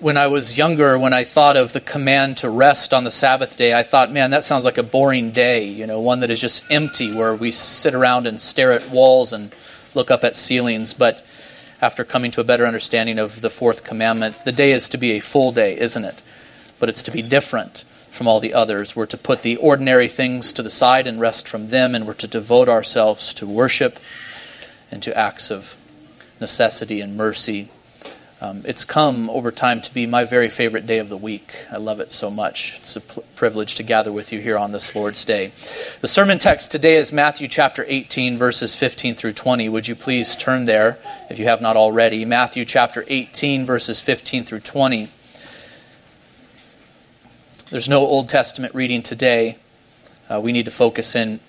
when I was younger, when I thought of the command to rest on the Sabbath day, I thought, man, that sounds like a boring day, you know, one that is just empty, where we sit around and stare at walls and look up at ceilings. But after coming to a better understanding of the fourth commandment, the day is to be a full day, isn't it? But it's to be different from all the others. We're to put the ordinary things to the side and rest from them, and we're to devote ourselves to worship and to acts of necessity and mercy um, it's come over time to be my very favorite day of the week. I love it so much. It's a pl- privilege to gather with you here on this Lord's Day. The sermon text today is Matthew chapter 18, verses 15 through 20. Would you please turn there if you have not already? Matthew chapter 18, verses 15 through 20. There's no Old Testament reading today. Uh, we need to focus in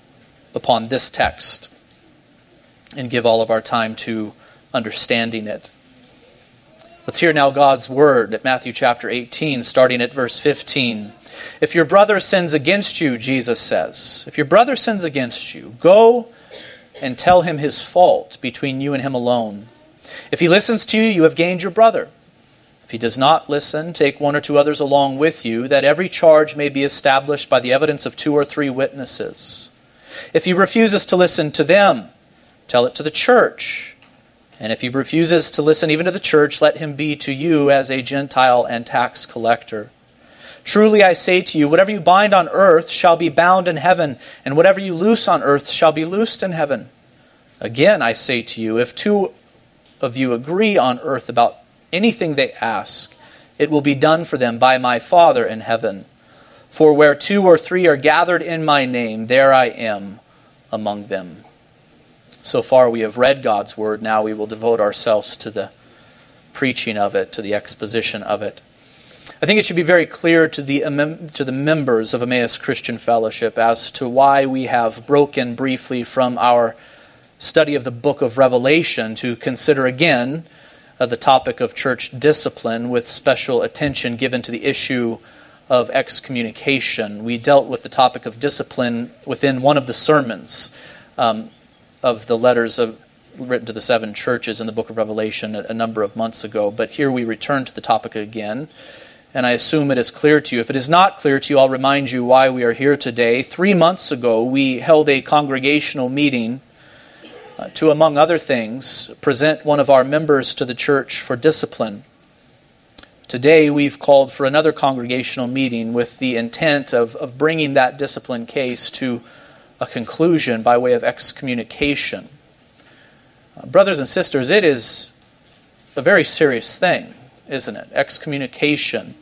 upon this text and give all of our time to understanding it. Let's hear now God's word at Matthew chapter 18, starting at verse 15. If your brother sins against you, Jesus says, if your brother sins against you, go and tell him his fault between you and him alone. If he listens to you, you have gained your brother. If he does not listen, take one or two others along with you, that every charge may be established by the evidence of two or three witnesses. If he refuses to listen to them, tell it to the church. And if he refuses to listen even to the church, let him be to you as a Gentile and tax collector. Truly I say to you, whatever you bind on earth shall be bound in heaven, and whatever you loose on earth shall be loosed in heaven. Again I say to you, if two of you agree on earth about anything they ask, it will be done for them by my Father in heaven. For where two or three are gathered in my name, there I am among them. So far, we have read God's word. Now we will devote ourselves to the preaching of it, to the exposition of it. I think it should be very clear to the, to the members of Emmaus Christian Fellowship as to why we have broken briefly from our study of the book of Revelation to consider again uh, the topic of church discipline with special attention given to the issue of excommunication. We dealt with the topic of discipline within one of the sermons. Um, of the letters of, written to the seven churches in the book of Revelation a, a number of months ago. But here we return to the topic again. And I assume it is clear to you. If it is not clear to you, I'll remind you why we are here today. Three months ago, we held a congregational meeting uh, to, among other things, present one of our members to the church for discipline. Today, we've called for another congregational meeting with the intent of, of bringing that discipline case to a conclusion by way of excommunication. Uh, brothers and sisters, it is a very serious thing, isn't it? Excommunication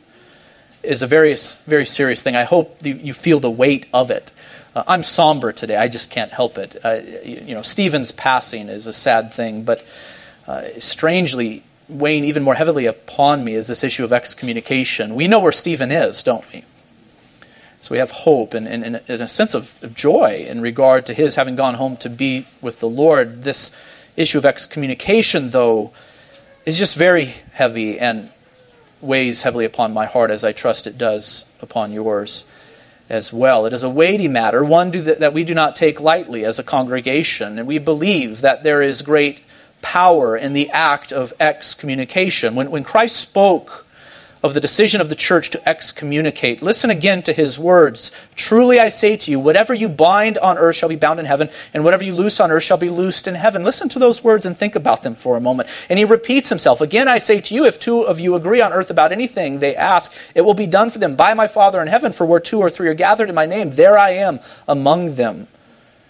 is a very, very serious thing. I hope you feel the weight of it. Uh, I'm somber today. I just can't help it. Uh, you know, Stephen's passing is a sad thing, but uh, strangely, weighing even more heavily upon me is this issue of excommunication. We know where Stephen is, don't we? So we have hope and, and, and, a sense of joy in regard to his having gone home to be with the Lord. This issue of excommunication, though, is just very heavy and weighs heavily upon my heart, as I trust it does upon yours as well. It is a weighty matter, one that we do not take lightly as a congregation, and we believe that there is great power in the act of excommunication. When, when Christ spoke, of the decision of the church to excommunicate. Listen again to his words. Truly I say to you, whatever you bind on earth shall be bound in heaven, and whatever you loose on earth shall be loosed in heaven. Listen to those words and think about them for a moment. And he repeats himself. Again I say to you, if two of you agree on earth about anything they ask, it will be done for them by my Father in heaven. For where two or three are gathered in my name, there I am among them.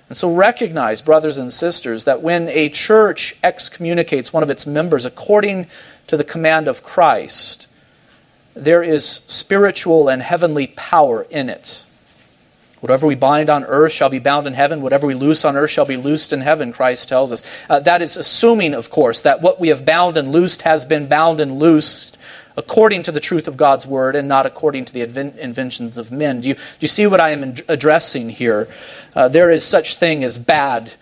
And so recognize, brothers and sisters, that when a church excommunicates one of its members according to the command of Christ, there is spiritual and heavenly power in it. Whatever we bind on earth shall be bound in heaven. Whatever we loose on earth shall be loosed in heaven, Christ tells us. Uh, that is assuming, of course, that what we have bound and loosed has been bound and loosed according to the truth of God's word and not according to the inventions of men. Do you, do you see what I am addressing here? Uh, there is such thing as bad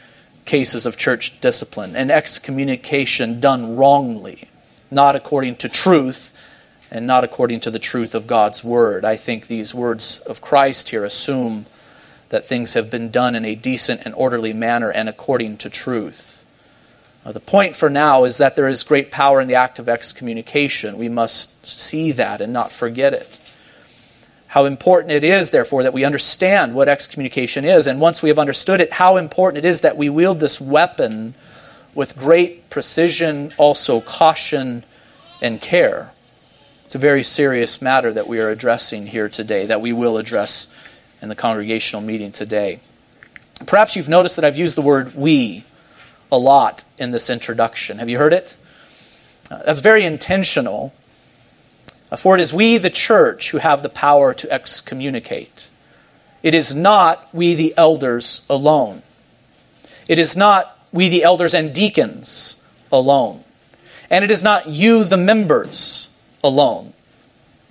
cases of church discipline and excommunication done wrongly, not according to truth and not according to the truth of God's word. I think these words of Christ here assume that things have been done in a decent and orderly manner and according to truth. Uh, the point for now is that there is great power in the act of excommunication. We must see that and not forget it. How important it is, therefore, that we understand what excommunication is, and once we have understood it, how important it is that we wield this weapon with great precision, also caution and care. It's a very serious matter that we are addressing here today, that we will address in the congregational meeting today. Perhaps you've noticed that I've used the word we a lot in this introduction. Have you heard it? Uh, that's very intentional, uh, for it is we, the church, who have the power to excommunicate. It is not we, the elders, alone. It is not we, the elders and deacons, alone. And it is not you, the members, alone,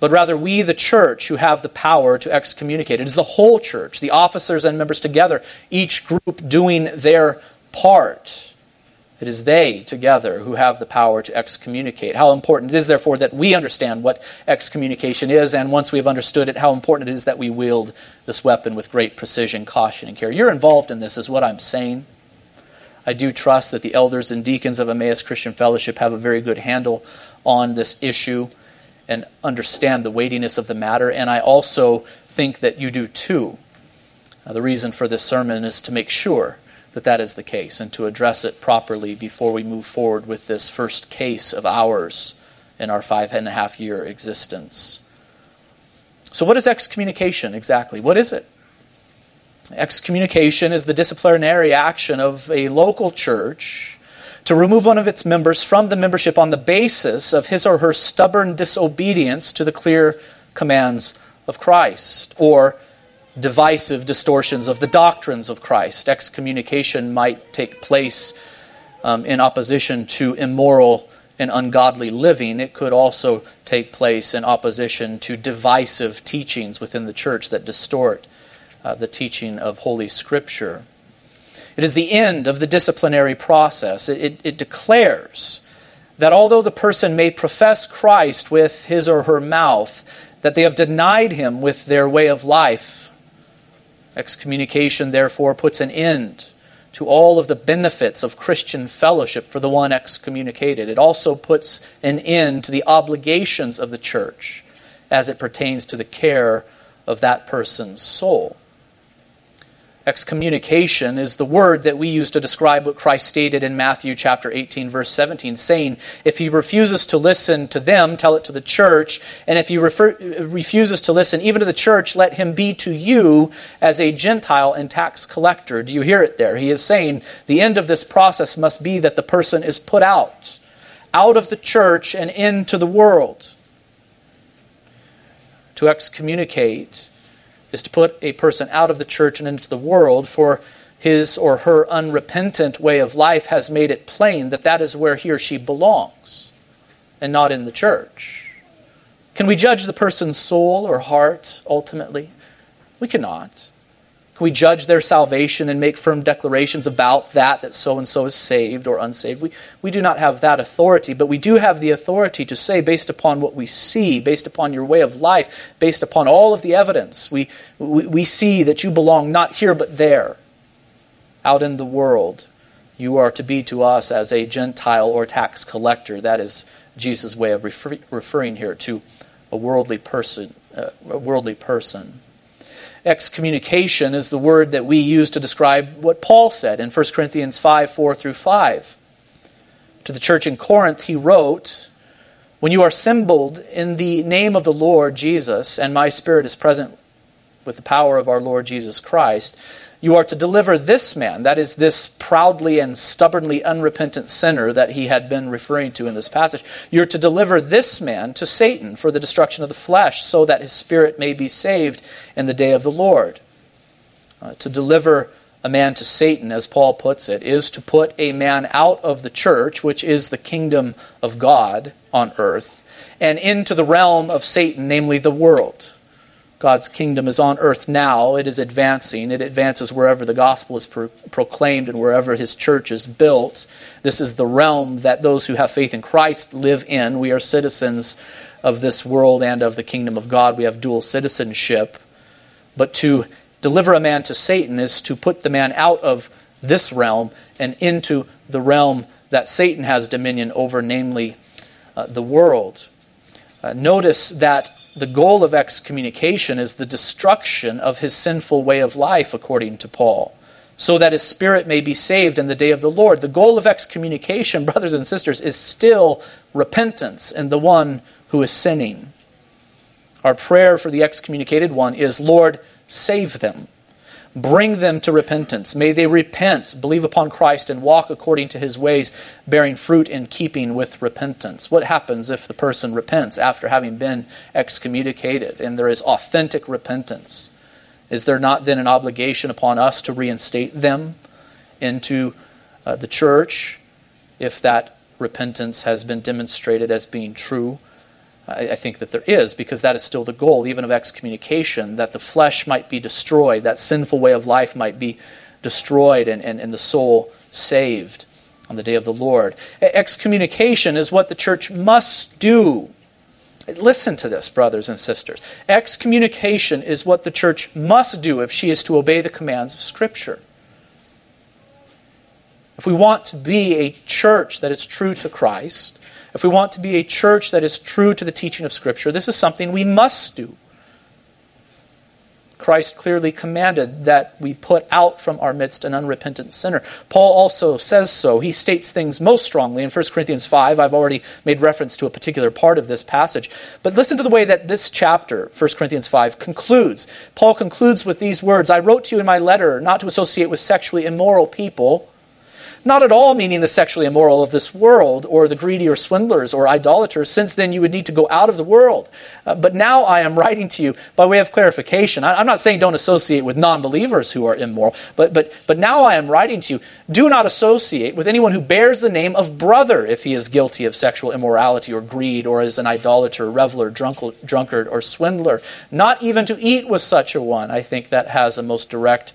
but rather we, the church, who have the power to excommunicate. It is the whole church, the officers and members together, each group doing their part. It is they together who have the power to excommunicate. How important it is, therefore, that we understand what excommunication is, and once we have understood it, how important it is that we wield this weapon with great precision, caution, and care. You're involved in this, is what I'm saying. I do trust that the elders and deacons of Emmaus Christian Fellowship have a very good handle on this issue and understand the weightiness of the matter, and I also think that you do too. Now, the reason for this sermon is to make sure that that is the case and to address it properly before we move forward with this first case of ours in our five and a half year existence. So, what is excommunication exactly? What is it? Excommunication is the disciplinary action of a local church to remove one of its members from the membership on the basis of his or her stubborn disobedience to the clear commands of Christ or divisive distortions of the doctrines of Christ. Excommunication might take place um, in opposition to immoral and ungodly living. It could also take place in opposition to divisive teachings within the church that distort uh, the teaching of Holy Scripture. It is the end of the disciplinary process. It, it, declares that although the person may profess Christ with his or her mouth, that they have denied him with their way of life. Excommunication, therefore, puts an end to all of the benefits of Christian fellowship for the one excommunicated. It also puts an end to the obligations of the church as it pertains to the care of that person's soul. Excommunication is the word that we use to describe what Christ stated in Matthew chapter 18 verse 17 saying, if he refuses to listen to them, tell it to the church, and if he refer, refuses to listen even to the church, let him be to you as a Gentile and tax collector. Do you hear it there? He is saying the end of this process must be that the person is put out, out of the church and into the world. To excommunicate is to put a person out of the church and into the world, for his or her unrepentant way of life has made it plain that that is where he or she belongs and not in the church. Can we judge the person's soul or heart ultimately? We cannot. Can we judge their salvation and make firm declarations about that, that so and so is saved or unsaved? We, we do not have that authority, but we do have the authority to say, based upon what we see, based upon your way of life, based upon all of the evidence, we, we, we see that you belong not here but there, out in the world. You are to be to us as a Gentile or tax collector. That is Jesus' way of refer, referring here to a worldly person. Uh, a worldly person. Excommunication is the word that we use to describe what Paul said in 1 Corinthians 5 4 through 5. To the church in Corinth, he wrote, When you are assembled in the name of the Lord Jesus, and my spirit is present with the power of our Lord Jesus Christ, you are to deliver this man, that is, this proudly and stubbornly unrepentant sinner that he had been referring to in this passage. You're to deliver this man to Satan for the destruction of the flesh, so that his spirit may be saved in the day of the Lord. Uh, to deliver a man to Satan, as Paul puts it, is to put a man out of the church, which is the kingdom of God on earth, and into the realm of Satan, namely the world. God's kingdom is on earth now. It is advancing. It advances wherever the gospel is pro- proclaimed and wherever his church is built. This is the realm that those who have faith in Christ live in. We are citizens of this world and of the kingdom of God. We have dual citizenship. But to deliver a man to Satan is to put the man out of this realm and into the realm that Satan has dominion over, namely uh, the world. Uh, notice that the goal of excommunication is the destruction of his sinful way of life, according to Paul, so that his spirit may be saved in the day of the Lord. The goal of excommunication, brothers and sisters, is still repentance in the one who is sinning. Our prayer for the excommunicated one is Lord, save them. Bring them to repentance. May they repent, believe upon Christ, and walk according to his ways, bearing fruit in keeping with repentance. What happens if the person repents after having been excommunicated and there is authentic repentance? Is there not then an obligation upon us to reinstate them into uh, the church if that repentance has been demonstrated as being true? I, I think that there is, because that is still the goal, even of excommunication, that the flesh might be destroyed, that sinful way of life might be destroyed, and, and, and the soul saved on the day of the Lord. Excommunication is what the church must do. Listen to this, brothers and sisters. Excommunication is what the church must do if she is to obey the commands of Scripture. If we want to be a church that is true to Christ, if we want to be a church that is true to the teaching of Scripture, this is something we must do. Christ clearly commanded that we put out from our midst an unrepentant sinner. Paul also says so. He states things most strongly in 1 Corinthians 5. I've already made reference to a particular part of this passage. But listen to the way that this chapter, 1 Corinthians 5, concludes. Paul concludes with these words I wrote to you in my letter not to associate with sexually immoral people not at all meaning the sexually immoral of this world, or the greedy, or swindlers, or idolaters, since then you would need to go out of the world. Uh, but now I am writing to you by way of clarification. I, am not saying don't associate with non believers who are immoral, but, but, but now I am writing to you do not associate with anyone who bears the name of brother if he is guilty of sexual immorality, or greed, or is an idolater, reveler, drunkard, or swindler. Not even to eat with such a one. I think that has a most direct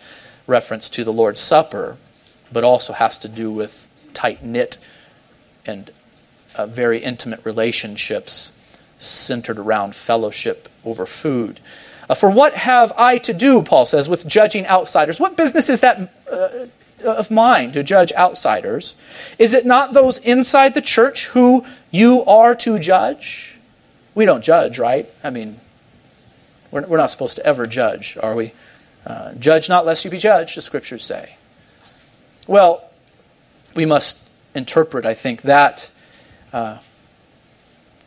reference to the Lord's Supper but also has to do with tight knit and uh, very intimate relationships centered around fellowship over food. Uh, for what have I to do, Paul says, with judging outsiders? What business is that uh, of mine to judge outsiders? Is it not those inside the church who you are to judge? We don't judge, right? I mean, we're, we're not supposed to ever judge, are we? Uh, judge not lest you be judged, the scriptures say. Well, we must interpret, I think, that uh,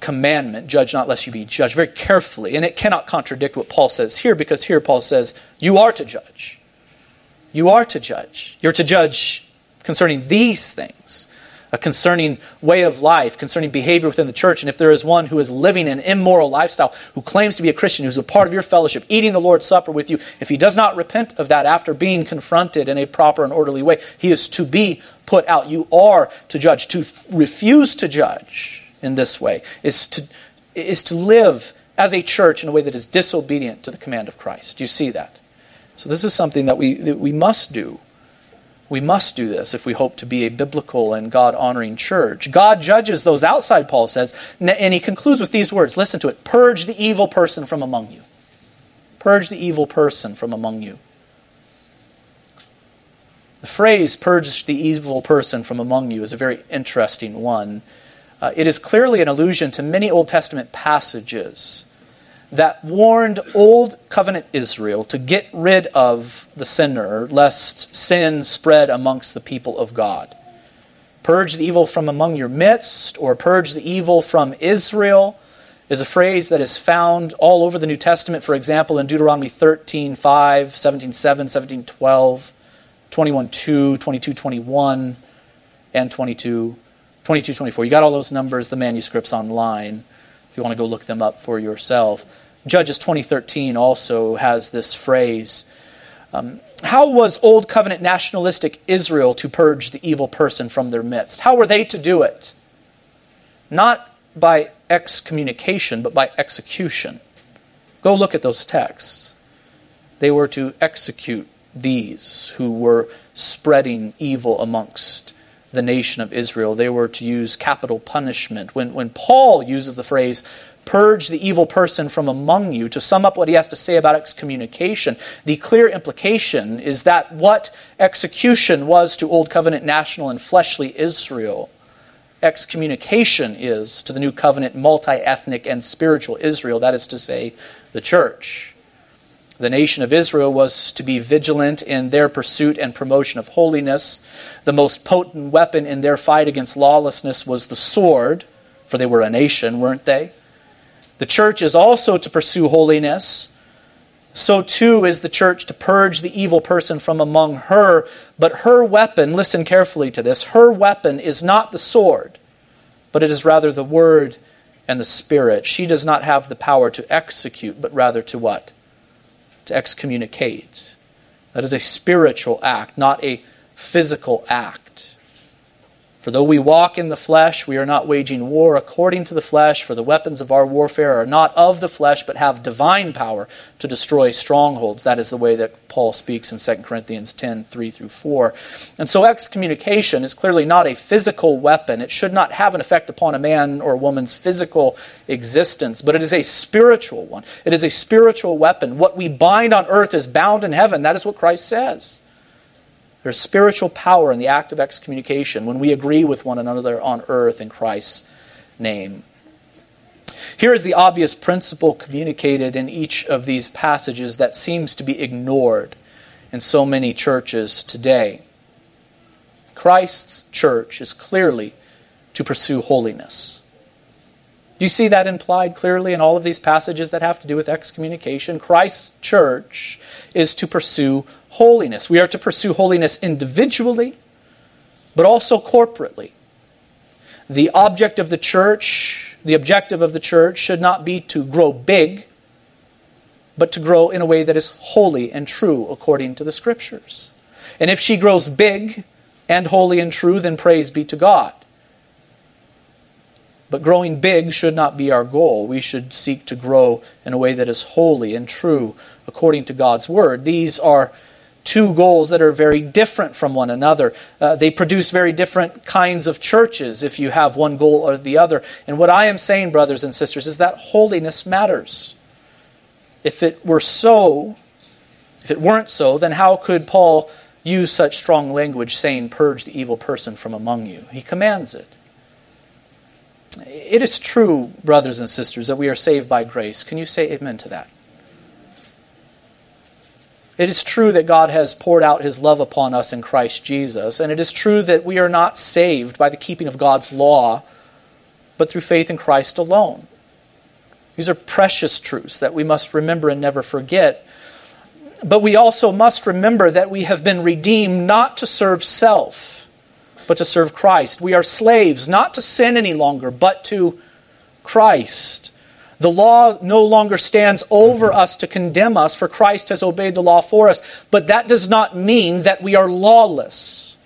commandment, judge not lest you be judged, very carefully. And it cannot contradict what Paul says here, because here Paul says, you are to judge. You are to judge. You're to judge concerning these things concerning way of life, concerning behavior within the church. And if there is one who is living an immoral lifestyle, who claims to be a Christian, who's a part of your fellowship, eating the Lord's Supper with you, if he does not repent of that after being confronted in a proper and orderly way, he is to be put out. You are to judge. To refuse to judge in this way is to, is to live as a church in a way that is disobedient to the command of Christ. Do you see that? So, this is something that we, that we must do. We must do this if we hope to be a biblical and God honoring church. God judges those outside, Paul says, and he concludes with these words listen to it purge the evil person from among you. Purge the evil person from among you. The phrase purge the evil person from among you is a very interesting one. Uh, it is clearly an allusion to many Old Testament passages that warned Old Covenant Israel to get rid of the sinner, lest sin spread amongst the people of God. Purge the evil from among your midst, or purge the evil from Israel, is a phrase that is found all over the New Testament. For example, in Deuteronomy 13 5, 17 7, 17 12, 21 2, 22 21, and 22 22 24. You got all those numbers, the manuscripts online you want to go look them up for yourself. Judges 2013 also has this phrase. Um, how was Old Covenant nationalistic Israel to purge the evil person from their midst? How were they to do it? Not by excommunication, but by execution. Go look at those texts. They were to execute these who were spreading evil amongst the nation of Israel. They were to use capital punishment. When, when Paul uses the phrase purge the evil person from among you. To sum up what he has to say about excommunication, the clear implication is that what execution was to Old Covenant national and fleshly Israel, excommunication is to the New Covenant multi ethnic and spiritual Israel, that is to say, the church. The nation of Israel was to be vigilant in their pursuit and promotion of holiness. The most potent weapon in their fight against lawlessness was the sword, for they were a nation, weren't they? The church is also to pursue holiness. So too is the church to purge the evil person from among her. But her weapon, listen carefully to this, her weapon is not the sword, but it is rather the word and the spirit. She does not have the power to execute, but rather to what? To excommunicate. That is a spiritual act, not a physical act. For though we walk in the flesh, we are not waging war according to the flesh, for the weapons of our warfare are not of the flesh, but have divine power to destroy strongholds. That is the way that Paul speaks in 2 Corinthians 10 3 through 4. And so excommunication is clearly not a physical weapon. It should not have an effect upon a man or a woman's physical existence, but it is a spiritual one. It is a spiritual weapon. What we bind on earth is bound in heaven. That is what Christ says. There's spiritual power in the act of excommunication when we agree with one another on earth in Christ's name. Here is the obvious principle communicated in each of these passages that seems to be ignored in so many churches today. Christ's church is clearly to pursue holiness. Do you see that implied clearly in all of these passages that have to do with excommunication? Christ's church is to pursue holiness. We are to pursue holiness individually, but also corporately. The object of the church, the objective of the church, should not be to grow big, but to grow in a way that is holy and true according to the Scriptures. And if she grows big and holy and true, then praise be to God. But growing big should not be our goal. We should seek to grow in a way that is holy and true according to God's Word. These are two goals that are very different from one another. Uh, they produce very different kinds of churches if you have one goal or the other. And what I am saying, brothers and sisters, is that holiness matters. If it were so, if it weren't so, then how could Paul use such strong language saying, Purge the evil person from among you? He commands it. It is true, brothers and sisters, that we are saved by grace. Can you say amen to that? It is true that God has poured out his love upon us in Christ Jesus, and it is true that we are not saved by the keeping of God's law, but through faith in Christ alone. These are precious truths that we must remember and never forget. But we also must remember that we have been redeemed not to serve self, but to serve Christ. We are slaves not to sin any longer, but to Christ. The law no longer stands over us to condemn us, for Christ has obeyed the law for us. But that does not mean that we are lawless.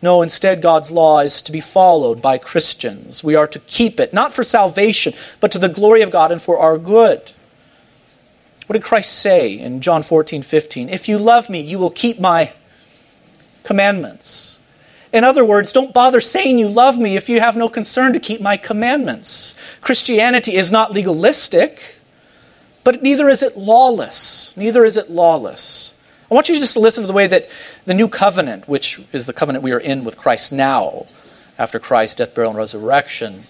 No, instead, God's law is to be followed by Christians. We are to keep it, not for salvation, but to the glory of God and for our good. What did Christ say in John 14, 15? If you love me, you will keep my commandments. In other words, don't bother saying you love me if you have no concern to keep my commandments. Christianity is not legalistic, but neither is it lawless. Neither is it lawless. I want you just to listen to the way that the new covenant, which is the covenant we are in with Christ now, after Christ's death, burial, and resurrection,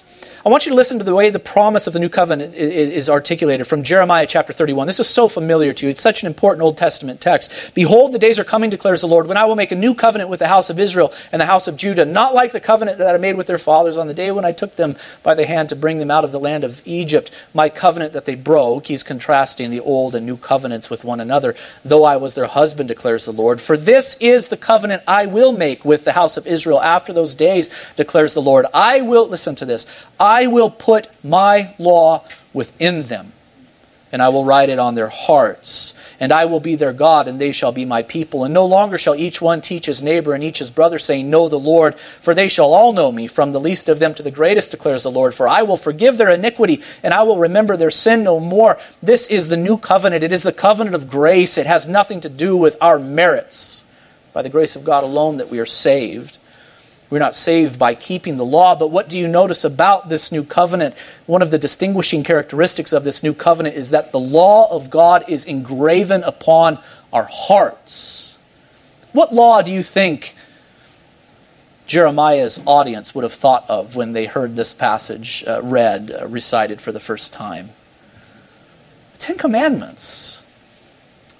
I want you to listen to the way the promise of the new covenant is articulated from Jeremiah chapter 31. This is so familiar to you. It's such an important Old Testament text. Behold, the days are coming, declares the Lord, when I will make a new covenant with the house of Israel and the house of Judah, not like the covenant that I made with their fathers on the day when I took them by the hand to bring them out of the land of Egypt. My covenant that they broke. He's contrasting the old and new covenants with one another, though I was their husband, declares the Lord. For this is the covenant I will make with the house of Israel after those days, declares the Lord. I will, listen to this, I will put my law within them, and I will write it on their hearts. And I will be their God, and they shall be my people. And no longer shall each one teach his neighbor and each his brother, saying, Know the Lord, for they shall all know me, from the least of them to the greatest, declares the Lord. For I will forgive their iniquity, and I will remember their sin no more. This is the new covenant. It is the covenant of grace. It has nothing to do with our merits. By the grace of God alone that we are saved. We're not saved by keeping the law, but what do you notice about this new covenant? One of the distinguishing characteristics of this new covenant is that the law of God is engraven upon our hearts. What law do you think Jeremiah's audience would have thought of when they heard this passage uh, read, uh, recited for the first time? The Ten Commandments.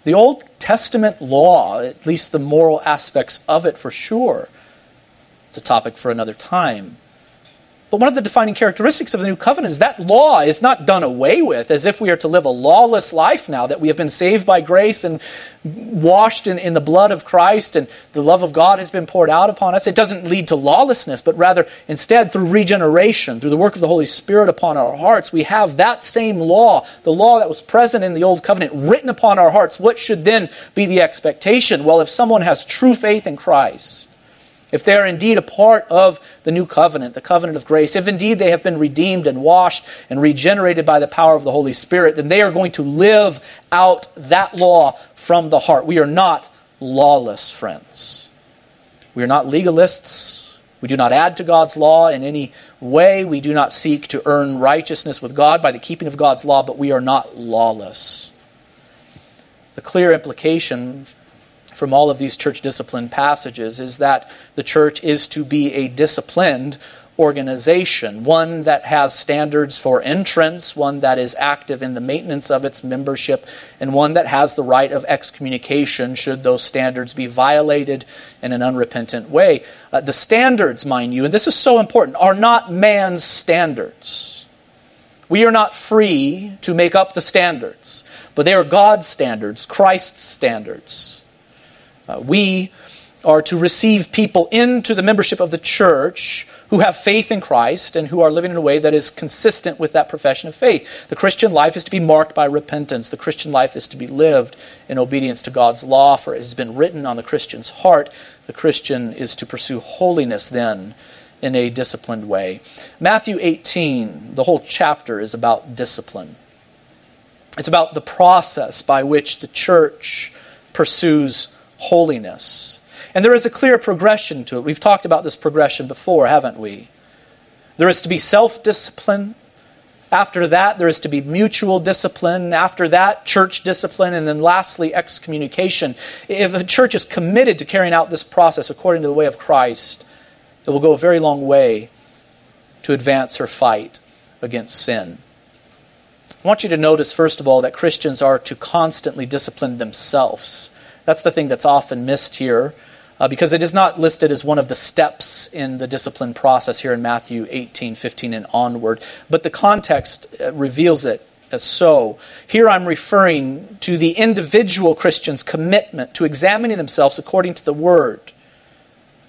The Old Testament law, at least the moral aspects of it for sure. It's a topic for another time. But one of the defining characteristics of the new covenant is that law is not done away with as if we are to live a lawless life now, that we have been saved by grace and washed in, in the blood of Christ and the love of God has been poured out upon us. It doesn't lead to lawlessness, but rather instead through regeneration, through the work of the Holy Spirit upon our hearts, we have that same law, the law that was present in the old covenant, written upon our hearts. What should then be the expectation? Well, if someone has true faith in Christ, if they are indeed a part of the new covenant, the covenant of grace, if indeed they have been redeemed and washed and regenerated by the power of the Holy Spirit, then they are going to live out that law from the heart. We are not lawless friends. We are not legalists. We do not add to God's law in any way. We do not seek to earn righteousness with God by the keeping of God's law, but we are not lawless. The clear implication from all of these church discipline passages is that the church is to be a disciplined organization, one that has standards for entrance, one that is active in the maintenance of its membership, and one that has the right of excommunication should those standards be violated in an unrepentant way. Uh, the standards, mind you, and this is so important, are not man's standards. We are not free to make up the standards, but they are God's standards, Christ's standards. Uh, we are to receive people into the membership of the church who have faith in Christ and who are living in a way that is consistent with that profession of faith. The Christian life is to be marked by repentance. The Christian life is to be lived in obedience to God's law, for it has been written on the Christian's heart. The Christian is to pursue holiness then in a disciplined way. Matthew 18, the whole chapter is about discipline. It's about the process by which the church pursues holiness. And there is a clear progression to it. We've talked about this progression before, haven't we? There is to be self discipline. After that, there is to be mutual discipline. After that, church discipline. And then lastly, excommunication. If a church is committed to carrying out this process according to the way of Christ, it will go a very long way to advance her fight against sin. I want you to notice, first of all, that Christians are to constantly discipline themselves. That's the thing that's often missed here. Uh, because it is not listed as one of the steps in the discipline process here in Matthew 18, 15, and onward. But the context uh, reveals it as so. Here I'm referring to the individual Christian's commitment to examining themselves according to the Word.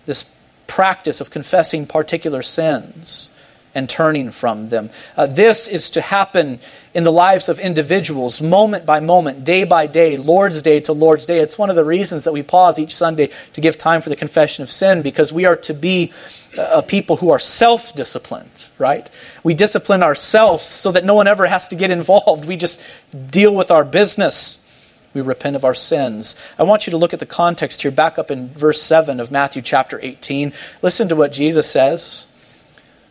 This practice of confessing particular sins and turning from them. Uh, this is to happen in the lives of individuals, moment by moment, day by day, Lord's Day to Lord's Day. It's one of the reasons that we pause each Sunday to give time for the confession of sin, because we are to be a people who are self disciplined, right? We discipline ourselves so that no one ever has to get involved. We just deal with our business. We repent of our sins. I want you to look at the context here, back up in verse 7 of Matthew chapter 18. Listen to what Jesus says.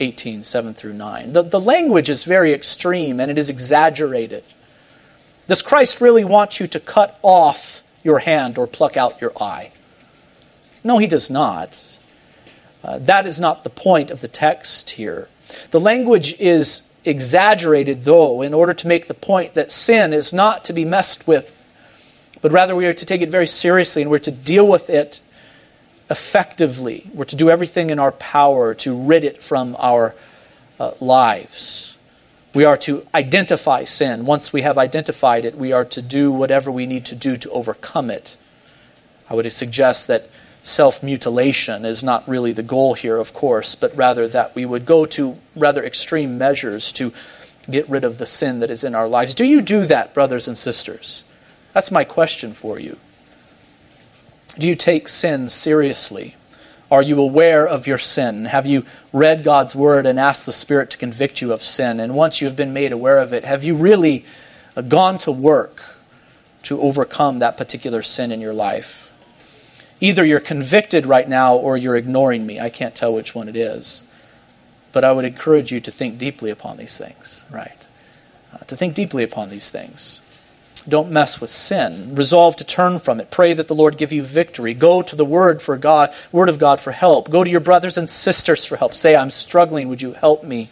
18, 7 through 9. The, the language is very extreme and it is exaggerated. Does Christ really want you to cut off your hand or pluck out your eye? No, he does not. Uh, that is not the point of the text here. The language is exaggerated, though, in order to make the point that sin is not to be messed with, but rather we are to take it very seriously and we're to deal with it effectively. We're to do everything in our power to rid it from our uh, lives. We are to identify sin. Once we have identified it, we are to do whatever we need to do to overcome it. I would suggest that self mutilation is not really the goal here, of course, but rather that we would go to rather extreme measures to get rid of the sin that is in our lives. Do you do that, brothers and sisters? That's my question for you. Do you take sin seriously? Are you aware of your sin? Have you read God's word and asked the Spirit to convict you of sin? And once you've been made aware of it, have you really gone to work to overcome that particular sin in your life? Either you're convicted right now or you're ignoring me. I can't tell which one it is. But I would encourage you to think deeply upon these things, right? Uh, to think deeply upon these things. Don't mess with sin. Resolve to turn from it. Pray that the Lord give you victory. Go to the Word for God, Word of God for help. Go to your brothers and sisters for help. Say, I'm struggling. Would you help me?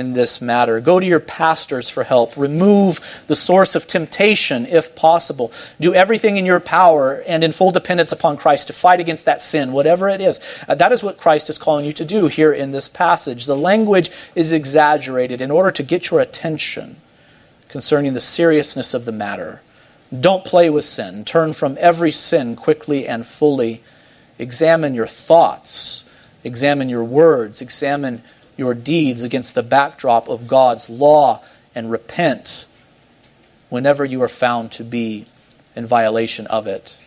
in this matter. Go to your pastors for help. Remove the source of temptation if possible. Do everything in your power and in full dependence upon Christ to fight against that sin, whatever it is. Uh, that is what Christ is calling you to do here in this passage. The language is exaggerated in order to get your attention concerning the seriousness of the matter. Don't play with sin. Turn from every sin quickly and fully. Examine your thoughts. Examine your words. Examine your deeds against the backdrop of God's law and repent whenever you are found to be in violation of it.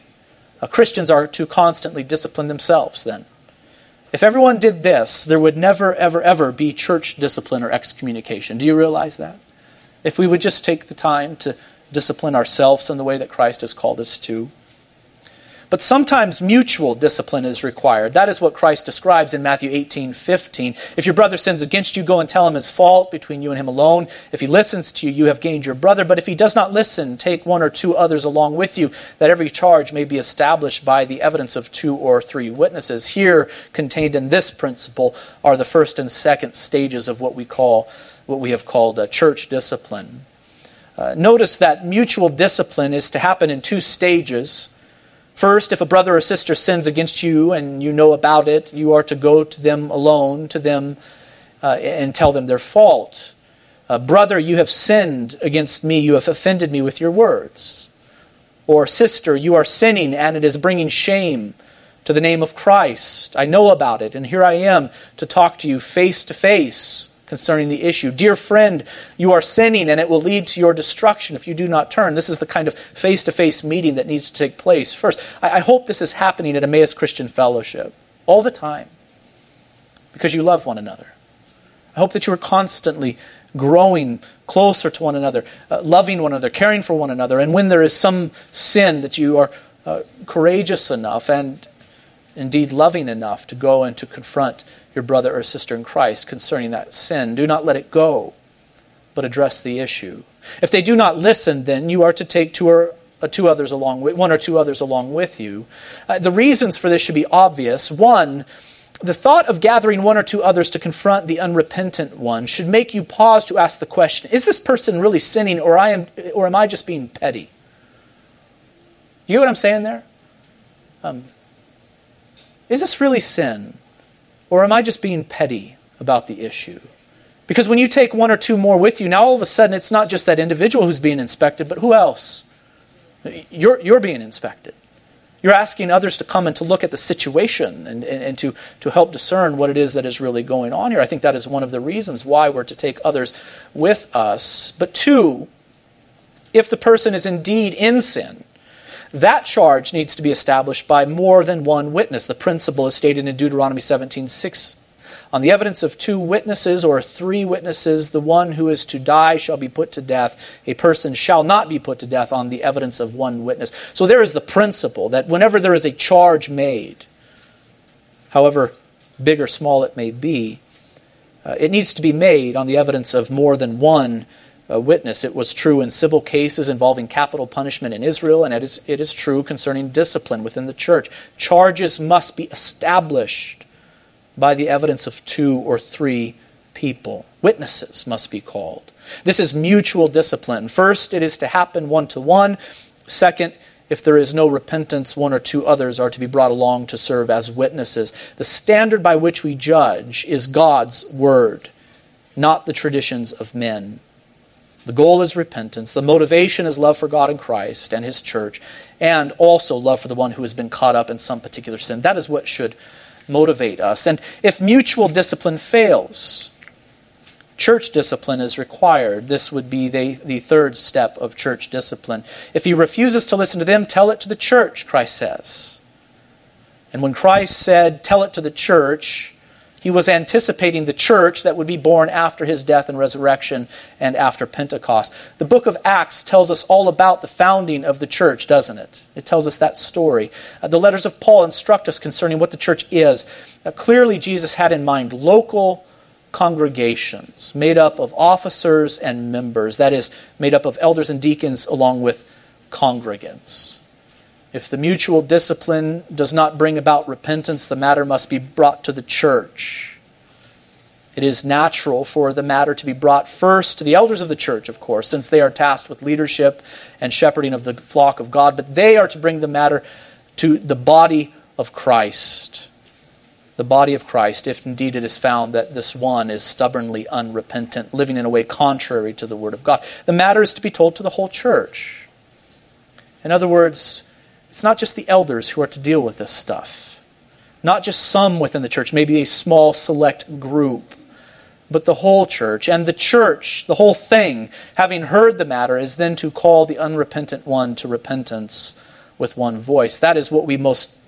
Uh, Christians are to constantly discipline themselves then. If everyone did this, there would never, ever, ever be church discipline or excommunication. Do you realize that? If we would just take the time to discipline ourselves in the way that Christ has called us to. But sometimes mutual discipline is required. That is what Christ describes in Matthew 18 15. If your brother sins against you, go and tell him his fault between you and him alone. If he listens to you, you have gained your brother. But if he does not listen, take one or two others along with you, that every charge may be established by the evidence of two or three witnesses. Here, contained in this principle, are the first and second stages of what we call what we have called church discipline. Uh, notice that mutual discipline is to happen in two stages. First, if a brother or sister sins against you and you know about it, you are to go to them alone, to them, uh, and tell them their fault. Uh, brother, you have sinned against me, you have offended me with your words. Or, sister, you are sinning and it is bringing shame to the name of Christ. I know about it, and here I am to talk to you face to face concerning the issue. Dear friend, you are sinning and it will lead to your destruction if you do not turn. This is the kind of face to face meeting that needs to take place. First, I, hope this is happening at Emmaus Christian Fellowship all the time because you love one another. I hope that you are constantly growing closer to one another, uh, loving one another, caring for one another, and when there is some sin that you are uh, courageous enough and indeed loving enough to go and to confront your brother or sister in Christ concerning that sin. Do not let it go, but address the issue. If they do not listen, then you are to take two or uh, two others along with one or two others along with you. Uh, the reasons for this should be obvious. One, the thought of gathering one or two others to confront the unrepentant one should make you pause to ask the question: Is this person really sinning, or I am, or am I just being petty? You know what I'm saying there? Um, is this really sin? Or am I just being petty about the issue? Because when you take one or two more with you, now all of a sudden it's not just that individual who's being inspected, but who else? You're, you're being inspected. You're asking others to come and to look at the situation and, and, and, to, to help discern what it is that is really going on here. I think that is one of the reasons why we're to take others with us. But two, if the person is indeed in sin, that charge needs to be established by more than one witness. The principle is stated in Deuteronomy 17 6. On the evidence of two witnesses or three witnesses, the one who is to die shall be put to death. A person shall not be put to death on the evidence of one witness. So there is the principle that whenever there is a charge made, however big or small it may be, uh, it needs to be made on the evidence of more than one a witness. It was true in civil cases involving capital punishment in Israel, and it is, it is true concerning discipline within the church. Charges must be established by the evidence of two or three people. Witnesses must be called. This is mutual discipline. First, it is to happen one to one. Second, if there is no repentance, one or two others are to be brought along to serve as witnesses. The standard by which we judge is God's word, not the traditions of men. The goal is repentance. The motivation is love for God and Christ and His church, and also love for the one who has been caught up in some particular sin. That is what should motivate us. And if mutual discipline fails, church discipline is required. This would be the, the third step of church discipline. If he refuses to listen to them, tell it to the church, Christ says. And when Christ said, tell it to the church, he was anticipating the church that would be born after his death and resurrection and after Pentecost. The book of Acts tells us all about the founding of the church, doesn't it? It tells us that story. Uh, the letters of Paul instruct us concerning what the church is. Uh, clearly, Jesus had in mind local congregations made up of officers and members, that is, made up of elders and deacons along with congregants. If the mutual discipline does not bring about repentance, the matter must be brought to the church. It is natural for the matter to be brought first to the elders of the church, of course, since they are tasked with leadership and shepherding of the flock of God, but they are to bring the matter to the body of Christ. The body of Christ, if indeed it is found that this one is stubbornly unrepentant, living in a way contrary to the Word of God. The matter is to be told to the whole church. In other words, it's not just the elders who are to deal with this stuff, not just some within the church, maybe a small select group, but the whole church. And the church, the whole thing, having heard the matter, is then to call the unrepentant one to repentance with one voice. That is what we most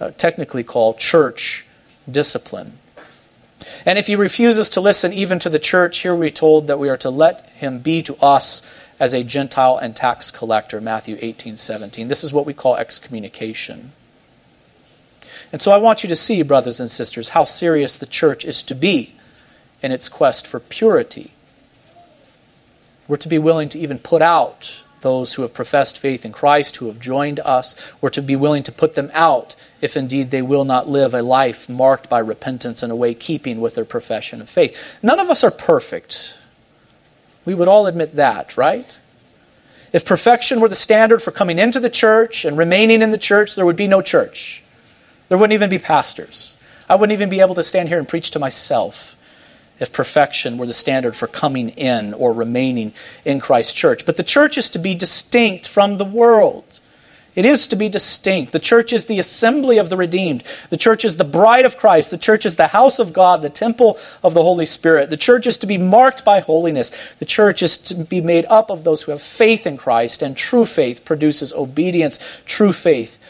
uh, technically call church discipline. And if he refuses to listen even to the church, here we're told that we are to let him be to us as a Gentile and tax collector, Matthew 18, 17. This is what we call excommunication. And so I want you to see, brothers and sisters, how serious the church is to be in its quest for purity. We're to be willing to even put out those who have professed faith in Christ, who have joined us. We're to be willing to put them out if indeed they will not live a life marked by repentance and a way keeping with their profession of faith. None of us are perfect. We would all admit that, right? If perfection were the standard for coming into the church and remaining in the church, there would be no church. There wouldn't even be pastors. I wouldn't even be able to stand here and preach to myself if perfection were the standard for coming in or remaining in Christ's church. But the church is to be distinct from the world. It is to be distinct. The church is the assembly of the redeemed. The church is the bride of Christ. The church is the house of God, the temple of the Holy Spirit. The church is to be marked by holiness. The church is to be made up of those who have faith in Christ, and true faith produces obedience. True faith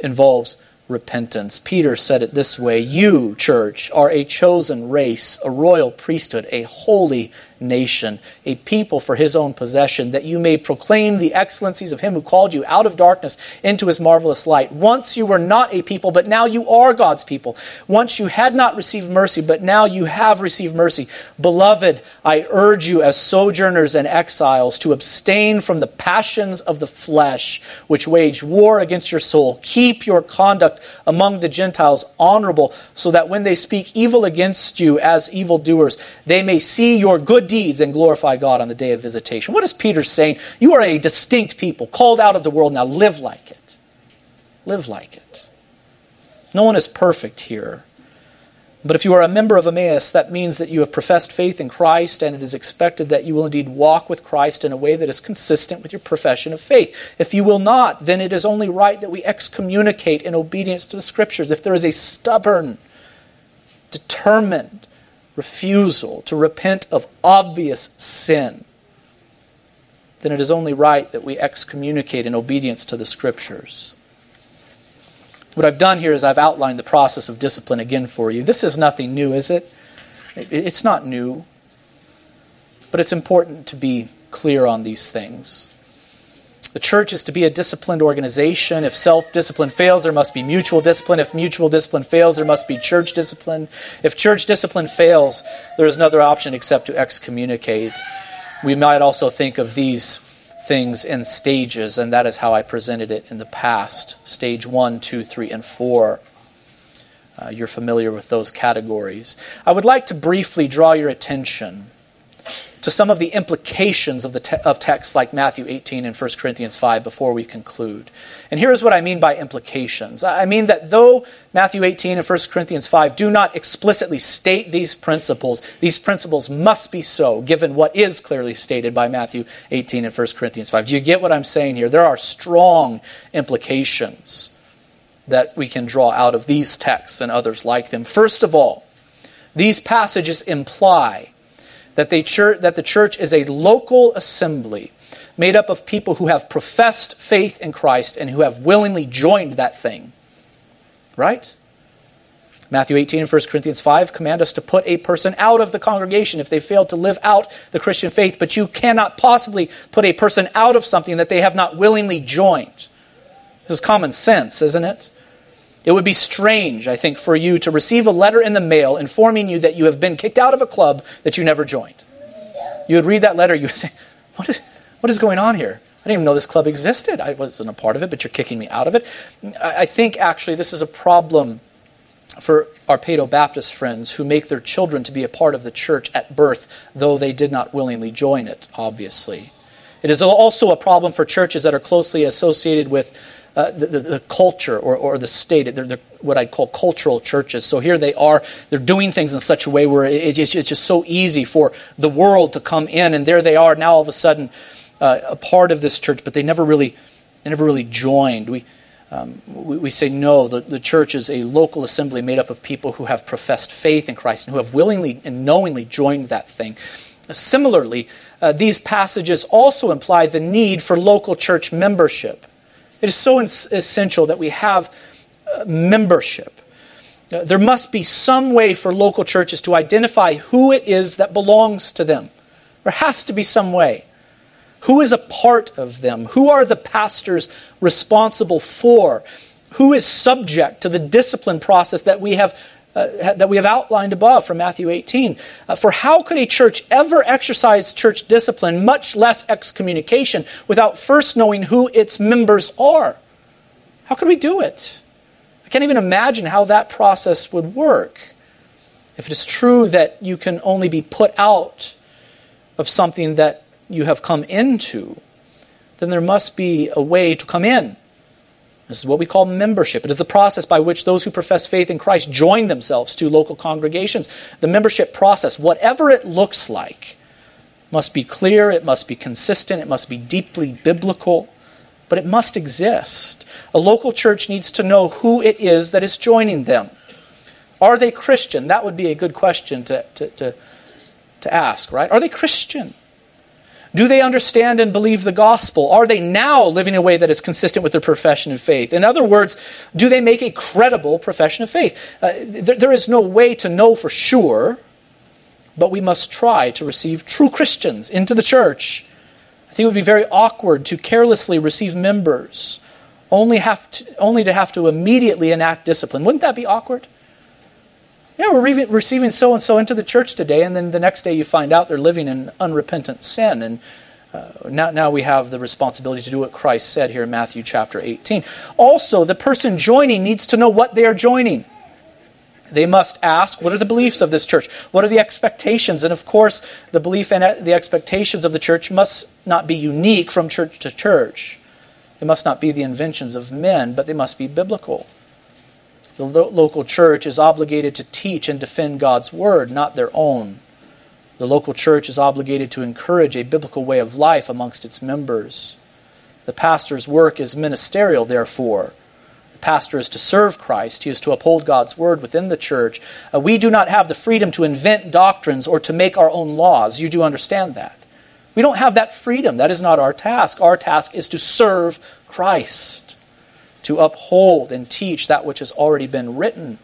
involves repentance. Peter said it this way You, church, are a chosen race, a royal priesthood, a holy nation, a people for his own possession, that you may proclaim the excellencies of him who called you out of darkness into his marvelous light. Once you were not a people, but now you are God's people. Once you had not received mercy, but now you have received mercy. Beloved, I urge you as sojourners and exiles to abstain from the passions of the flesh, which wage war against your soul. Keep your conduct among the Gentiles honorable, so that when they speak evil against you as evildoers, they may see your good deeds and glorify God on the day of visitation. What is Peter saying? You are a distinct people, called out of the world. Now live like it. Live like it. No one is perfect here. But if you are a member of Emmaus, that means that you have professed faith in Christ, and it is expected that you will indeed walk with Christ in a way that is consistent with your profession of faith. If you will not, then it is only right that we excommunicate in obedience to the Scriptures. If there is a stubborn, determined, refusal to repent of obvious sin, then it is only right that we excommunicate in obedience to the Scriptures. What I've done here is I've outlined the process of discipline again for you. This is nothing new, is it? It's not new. But it's important to be clear on these things. The church is to be a disciplined organization. If self discipline fails, there must be mutual discipline. If mutual discipline fails, there must be church discipline. If church discipline fails, there is another option except to excommunicate. We might also think of these things in stages, and that is how I presented it in the past stage one, two, three, and four. Uh, you're familiar with those categories. I would like to briefly draw your attention to some of the implications of, the te- of texts like Matthew 18 and 1 Corinthians 5 before we conclude. And here's what I mean by implications I mean that though Matthew 18 and 1 Corinthians 5 do not explicitly state these principles, these principles must be so, given what is clearly stated by Matthew 18 and 1 Corinthians 5. Do you get what I'm saying here? There are strong implications that we can draw out of these texts and others like them. First of all, these passages imply that, they church, that the church is a local assembly made up of people who have professed faith in Christ and who have willingly joined that thing. Right? Matthew 18 and 1 Corinthians 5 command us to put a person out of the congregation if they fail to live out the Christian faith, but you cannot possibly put a person out of something that they have not willingly joined. This is common sense, isn't it? It would be strange, I think, for you to receive a letter in the mail informing you that you have been kicked out of a club that you never joined. You would read that letter, you would say, What is, what is going on here? I didn't even know this club existed. I wasn't a part of it, but you're kicking me out of it. I think actually this is a problem for our Paedo Baptist friends who make their children to be a part of the church at birth, though they did not willingly join it, obviously. It is also a problem for churches that are closely associated with uh, the, the, the, culture or, or the state. They're, they're, what I'd call cultural churches. So here they are, they're doing things in such a way where it, it's, it's, just so easy for the world to come in, and there they are now all of a sudden uh, a part of this church, but they never really, they never really joined. We, um, we, we, say no, the, the church is a local assembly made up of people who have professed faith in Christ and who have willingly and knowingly joined that thing. Similarly, uh, these passages also imply the need for local church membership. It is so essential that we have uh, membership. Uh, there must be some way for local churches to identify who it is that belongs to them. There has to be some way. Who is a part of them? Who are the pastors responsible for? Who is subject to the discipline process that we have uh, that we have outlined above from Matthew 18. Uh, for how could a church ever exercise church discipline, much less excommunication, without first knowing who its members are? How could we do it? I can't even imagine how that process would work. If it is true that you can only be put out of something that you have come into, then there must be a way to come in. This is what we call membership. It is the process by which those who profess faith in Christ join themselves to local congregations. The membership process, whatever it looks like, must be clear, it must be consistent, it must be deeply biblical, but it must exist. A local church needs to know who it is that is joining them. Are they Christian? That would be a good question to, to, to, to ask, right? Are they Christian? Do they understand and believe the gospel? Are they now living a way that is consistent with their profession of faith? In other words, do they make a credible profession of faith? Uh, there, there is no way to know for sure, but we must try to receive true Christians into the church. I think it would be very awkward to carelessly receive members, only, have to, only to have to immediately enact discipline. Wouldn't that be awkward? Yeah, we're receiving so and so into the church today, and then the next day you find out they're living in unrepentant sin. And uh, now, now we have the responsibility to do what Christ said here in Matthew chapter 18. Also, the person joining needs to know what they are joining. They must ask, what are the beliefs of this church? What are the expectations? And of course, the belief and the expectations of the church must not be unique from church to church. They must not be the inventions of men, but they must be biblical. The lo- local church is obligated to teach and defend God's word, not their own. The local church is obligated to encourage a biblical way of life amongst its members. The pastor's work is ministerial, therefore. The pastor is to serve Christ, he is to uphold God's word within the church. Uh, we do not have the freedom to invent doctrines or to make our own laws. You do understand that. We don't have that freedom. That is not our task. Our task is to serve Christ to uphold and teach that which has already been written.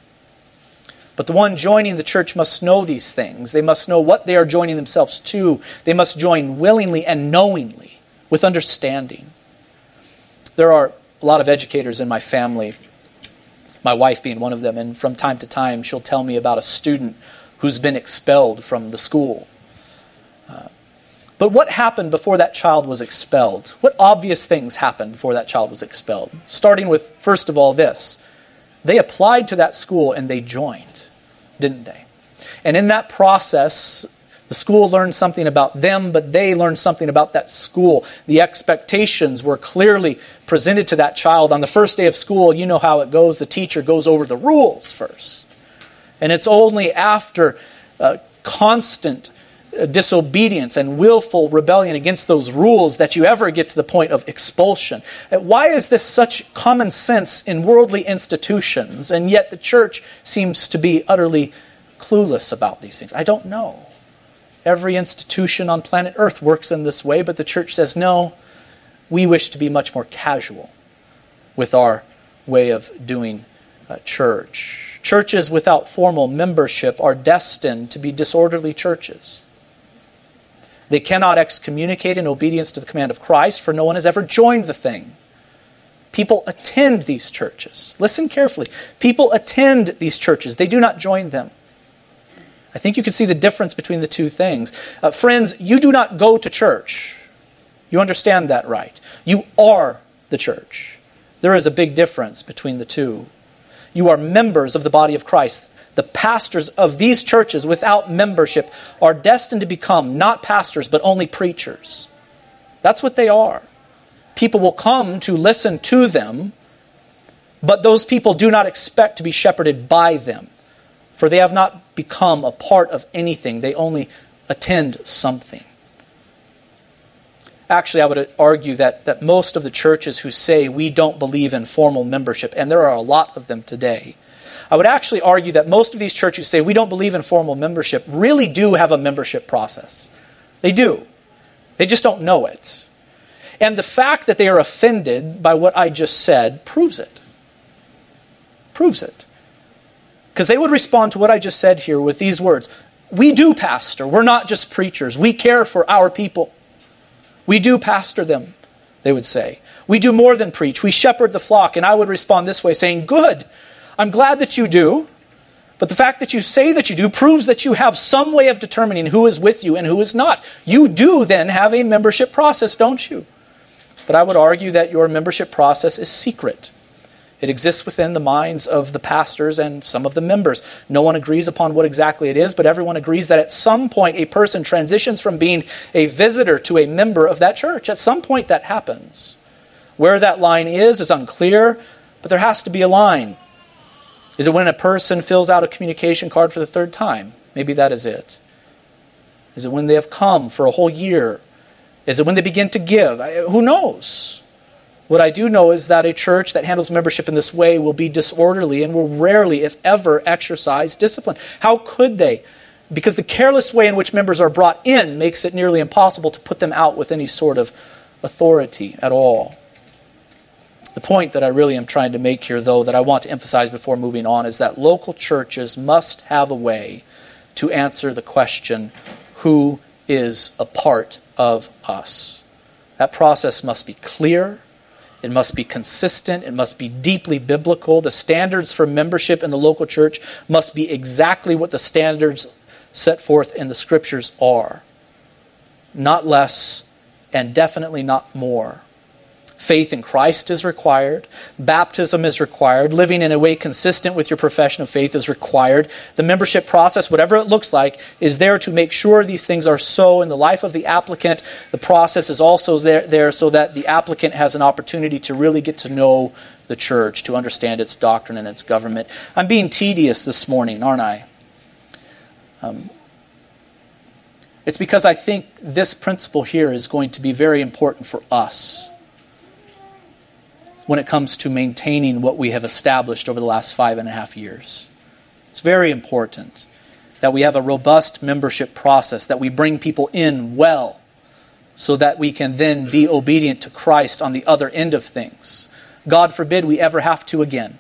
But the one joining the church must know these things. They must know what they are joining themselves to. They must join willingly and knowingly, with understanding. There are a lot of educators in my family, my wife being one of them, and from time to time she'll tell me about a student who's been expelled from the school. Uh, but what happened before that child was expelled? What obvious things happened before that child was expelled? Starting with, first of all, this they applied to that school and they joined, didn't they? And in that process, The school learned something about them, but they learned something about that school. The expectations were clearly presented to that child. On the first day of school, you know how it goes. The teacher goes over the rules first. And it's only after constant disobedience and willful rebellion against those rules that you ever get to the point of expulsion. Uh, why is this such common sense in worldly institutions, and yet the church seems to be utterly clueless about these things? I don't know. Every institution on planet Earth works in this way, but the church says, no, we wish to be much more casual with our way of doing uh, church. Churches without formal membership are destined to be disorderly churches. They cannot excommunicate in obedience to the command of Christ, for no one has ever joined the thing. People attend these churches. Listen carefully. People attend these churches, they do not join them. I think you can see the difference between the two things. Uh, friends, you do not go to church. You understand that right. You are the church. There is a big difference between the two. You are members of the body of Christ. The pastors of these churches without membership are destined to become not pastors, but only preachers. That's what they are. People will come to listen to them, but those people do not expect to be shepherded by them for they have not become a part of anything, they only attend something. Actually, I would argue that, that most of the churches who say we don't believe in formal membership, and there are a lot of them today, I would actually argue that most of these churches say we don't believe in formal membership really do have a membership process. They do. They just don't know it. And the fact that they are offended by what I just said proves it. Proves it. Because they would respond to what I just said here with these words We do pastor. We're not just preachers. We care for our people. We do pastor them, they would say. We do more than preach. We shepherd the flock. And I would respond this way, saying, Good. I'm glad that you do. But the fact that you say that you do proves that you have some way of determining who is with you and who is not. You do then have a membership process, don't you? But I would argue that your membership process is secret. It exists within the minds of the pastors and some of the members. No one agrees upon what exactly it is, but everyone agrees that at some point a person transitions from being a visitor to a member of that church. At some point that happens. Where that line is is unclear, but there has to be a line. Is it when a person fills out a communication card for the third time? Maybe that is it. Is it when they have come for a whole year? Is it when they begin to give? Who knows? What I do know is that a church that handles membership in this way will be disorderly and will rarely, if ever, exercise discipline. How could they? Because the careless way in which members are brought in makes it nearly impossible to put them out with any sort of authority at all. The point that I really am trying to make here, though, that I want to emphasize before moving on, is that local churches must have a way to answer the question who is a part of us? That process must be clear it must be consistent. It must be deeply biblical. The standards for membership in the local church must be exactly what the standards set forth in the scriptures are. Not less, and definitely not more. Faith in Christ is required. Baptism is required. Living in a way consistent with your profession of faith is required. The membership process, whatever it looks like, is there to make sure these things are so in the life of the applicant. The process is also there, there so that the applicant has an opportunity to really get to know the church, to understand its doctrine and its government. I'm being tedious this morning, aren't I? Um, it's because I think this principle here is going to be very important for us when it comes to maintaining what we have established over the last five and a half years. It's very important that we have a robust membership process, that we bring people in well, so that we can then be obedient to Christ on the other end of things. God forbid we ever have to again.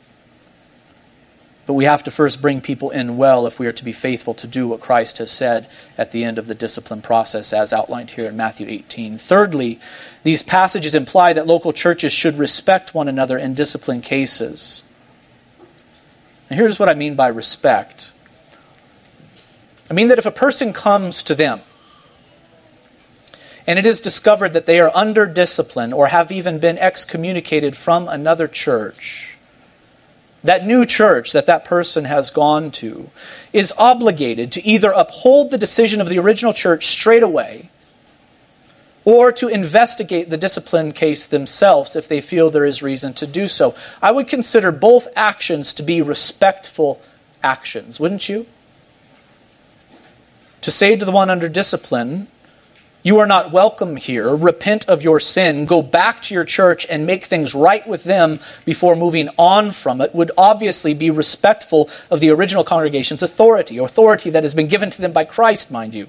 But we have to first bring people in well if we are to be faithful to do what Christ has said at the end of the discipline process, as outlined here in Matthew 18. Thirdly, these passages imply that local churches should respect one another in discipline cases. And here's what I mean by respect I mean that if a person comes to them, and it is discovered that they are under discipline or have even been excommunicated from another church, that new church that that person has gone to is obligated to either uphold the decision of the original church straight away or to investigate the discipline case themselves if they feel there is reason to do so. I would consider both actions to be respectful actions, wouldn't you? To say to the one under discipline, you are not welcome here. Repent of your sin. Go back to your church and make things right with them before moving on from it would obviously be respectful of the original congregation's authority, authority that has been given to them by Christ, mind you.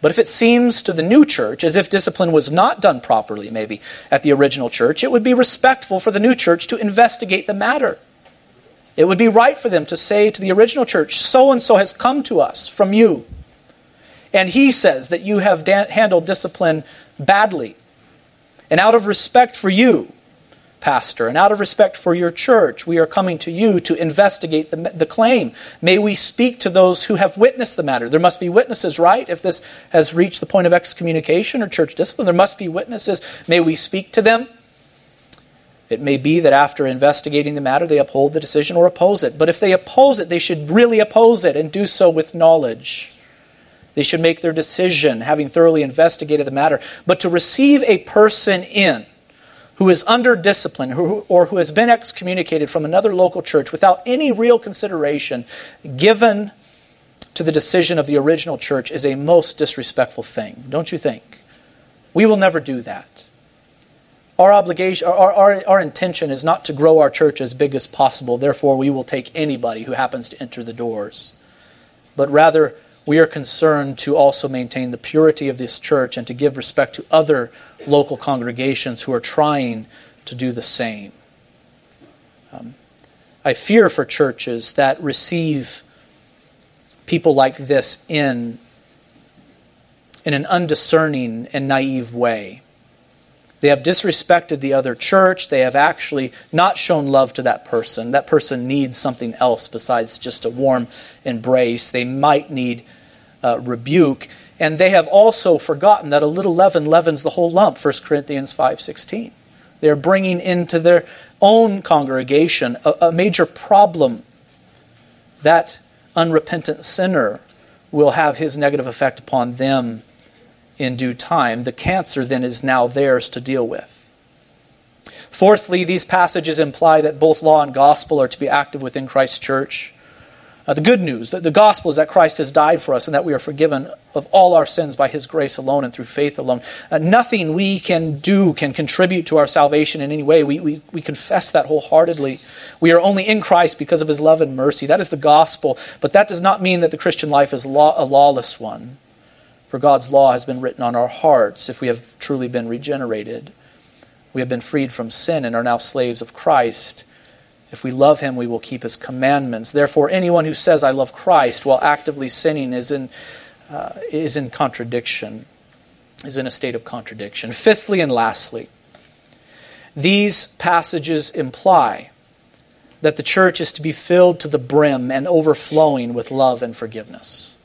But if it seems to the new church as if discipline was not done properly, maybe, at the original church, it would be respectful for the new church to investigate the matter. It would be right for them to say to the original church, so and so has come to us from you. And he says that you have da- handled discipline badly. And out of respect for you, pastor, and out of respect for your church, we are coming to you to investigate the, the claim. May we speak to those who have witnessed the matter. There must be witnesses, right? If this has reached the point of excommunication or church discipline, there must be witnesses. May we speak to them. It may be that after investigating the matter, they uphold the decision or oppose it. But if they oppose it, they should really oppose it and do so with knowledge. They should make their decision having thoroughly investigated the matter. But to receive a person in who is under discipline or who has been excommunicated from another local church without any real consideration given to the decision of the original church is a most disrespectful thing, don't you think? We will never do that. Our obligation, our, our, our intention is not to grow our church as big as possible, therefore, we will take anybody who happens to enter the doors. But rather, we are concerned to also maintain the purity of this church and to give respect to other local congregations who are trying to do the same. Um, I fear for churches that receive people like this in, in an undiscerning and naive way. They have disrespected the other church. They have actually not shown love to that person. That person needs something else besides just a warm embrace. They might need uh, rebuke. And they have also forgotten that a little leaven leavens the whole lump, 1 Corinthians 5.16. They're bringing into their own congregation a, a major problem. That unrepentant sinner will have his negative effect upon them in due time. The cancer then is now theirs to deal with. Fourthly, these passages imply that both law and gospel are to be active within Christ's church. Uh, the good news, the, the gospel is that Christ has died for us and that we are forgiven of all our sins by his grace alone and through faith alone. Uh, nothing we can do can contribute to our salvation in any way. We, we, we confess that wholeheartedly. We are only in Christ because of his love and mercy. That is the gospel. But that does not mean that the Christian life is law, a lawless one. For God's law has been written on our hearts if we have truly been regenerated. We have been freed from sin and are now slaves of Christ. If we love him, we will keep his commandments. Therefore, anyone who says, I love Christ, while actively sinning is in, uh, is in contradiction, is in a state of contradiction. Fifthly and lastly, these passages imply that the church is to be filled to the brim and overflowing with love and forgiveness.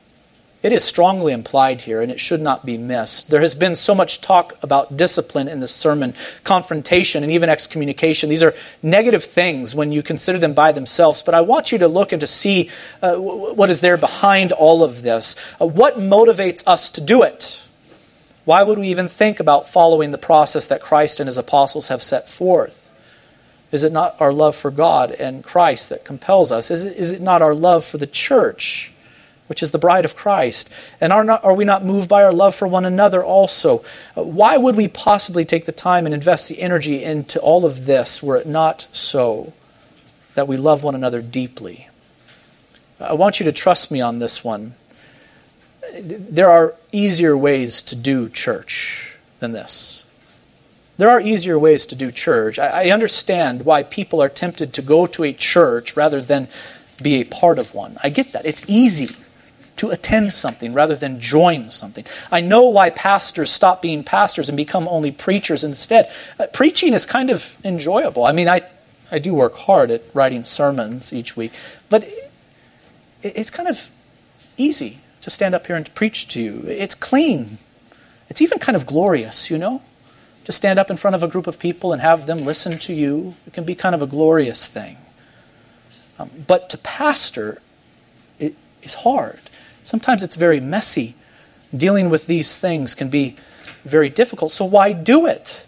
It is strongly implied here, and it should not be missed. There has been so much talk about discipline in this sermon, confrontation, and even excommunication. These are negative things when you consider them by themselves, but I want you to look and to see uh, what is there behind all of this. Uh, what motivates us to do it? Why would we even think about following the process that Christ and his apostles have set forth? Is it not our love for God and Christ that compels us? Is it, is it not our love for the church? Which is the bride of Christ? And are, not, are we not moved by our love for one another also? Uh, why would we possibly take the time and invest the energy into all of this were it not so that we love one another deeply? I want you to trust me on this one. There are easier ways to do church than this. There are easier ways to do church. I, I understand why people are tempted to go to a church rather than be a part of one. I get that. It's easy to attend something rather than join something. I know why pastors stop being pastors and become only preachers instead. Uh, preaching is kind of enjoyable. I mean, I, I do work hard at writing sermons each week, but it, it's kind of easy to stand up here and preach to you. It's clean. It's even kind of glorious, you know? To stand up in front of a group of people and have them listen to you. It can be kind of a glorious thing. Um, but to pastor it is hard. Sometimes it's very messy. Dealing with these things can be very difficult. So why do it?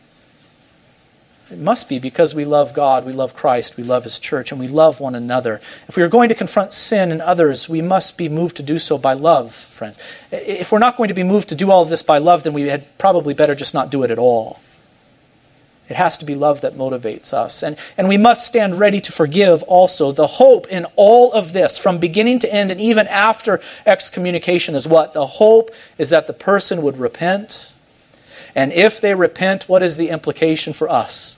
It must be because we love God, we love Christ, we love His church, and we love one another. If we are going to confront sin in others, we must be moved to do so by love, friends. If we're not going to be moved to do all of this by love, then we had probably better just not do it at all. It has to be love that motivates us. And, and we must stand ready to forgive also. The hope in all of this, from beginning to end, and even after excommunication, is what? The hope is that the person would repent. And if they repent, what is the implication for us?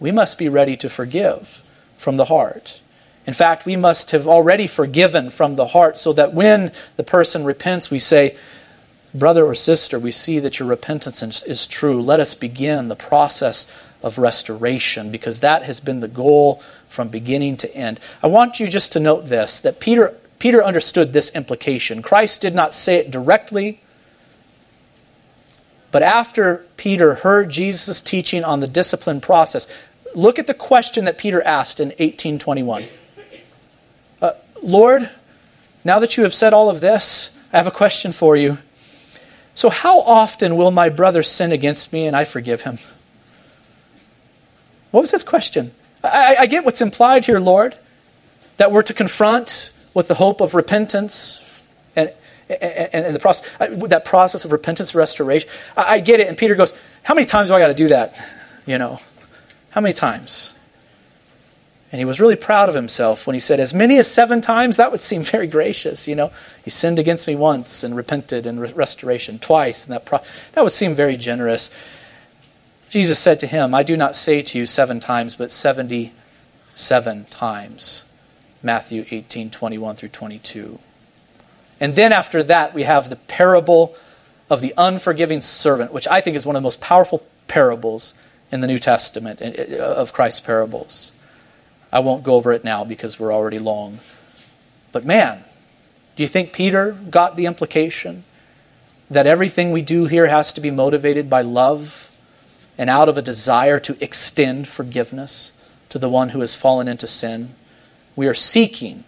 We must be ready to forgive from the heart. In fact, we must have already forgiven from the heart so that when the person repents, we say, Brother or sister, we see that your repentance is true. Let us begin the process of restoration because that has been the goal from beginning to end. I want you just to note this that Peter, Peter understood this implication. Christ did not say it directly, but after Peter heard Jesus' teaching on the discipline process, look at the question that Peter asked in 1821. Uh, Lord, now that you have said all of this, I have a question for you. So, how often will my brother sin against me and I forgive him? What was his question? I, I get what's implied here, Lord, that we're to confront with the hope of repentance and, and, and the process, uh, that process of repentance restoration. I, I get it. And Peter goes, How many times do I got to do that? You know, how many times? And he was really proud of himself when he said, As many as seven times, that would seem very gracious. You know, he sinned against me once and repented and re- restoration twice. And that, pro- that would seem very generous. Jesus said to him, I do not say to you seven times, but 77 times. Matthew 18, 21 through 22. And then after that, we have the parable of the unforgiving servant, which I think is one of the most powerful parables in the New Testament of Christ's parables. I won't go over it now because we're already long. But man, do you think Peter got the implication that everything we do here has to be motivated by love and out of a desire to extend forgiveness to the one who has fallen into sin? We are seeking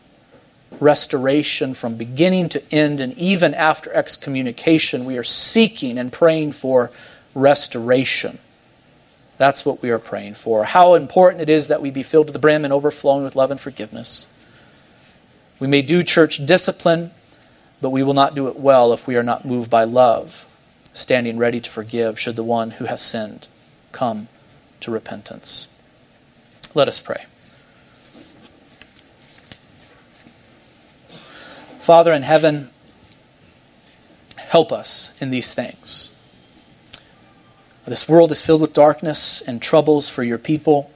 restoration from beginning to end, and even after excommunication, we are seeking and praying for restoration. That's what we are praying for. How important it is that we be filled to the brim and overflowing with love and forgiveness. We may do church discipline, but we will not do it well if we are not moved by love, standing ready to forgive should the one who has sinned come to repentance. Let us pray. Father in heaven, help us in these things. This world is filled with darkness and troubles for your people.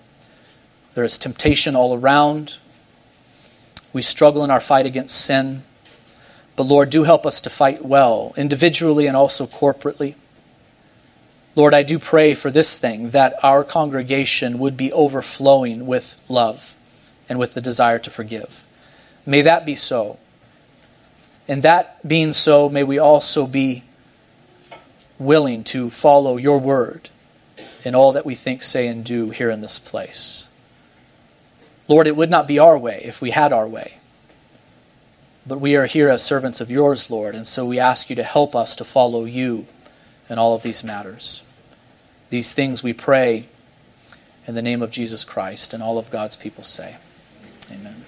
There is temptation all around. We struggle in our fight against sin. But Lord, do help us to fight well, individually and also corporately. Lord, I do pray for this thing that our congregation would be overflowing with love and with the desire to forgive. May that be so. And that being so, may we also be willing to follow your word in all that we think, say, and do here in this place. Lord, it would not be our way if we had our way. But we are here as servants of yours, Lord, and so we ask you to help us to follow you in all of these matters. These things we pray in the name of Jesus Christ, and all of God's people say, Amen.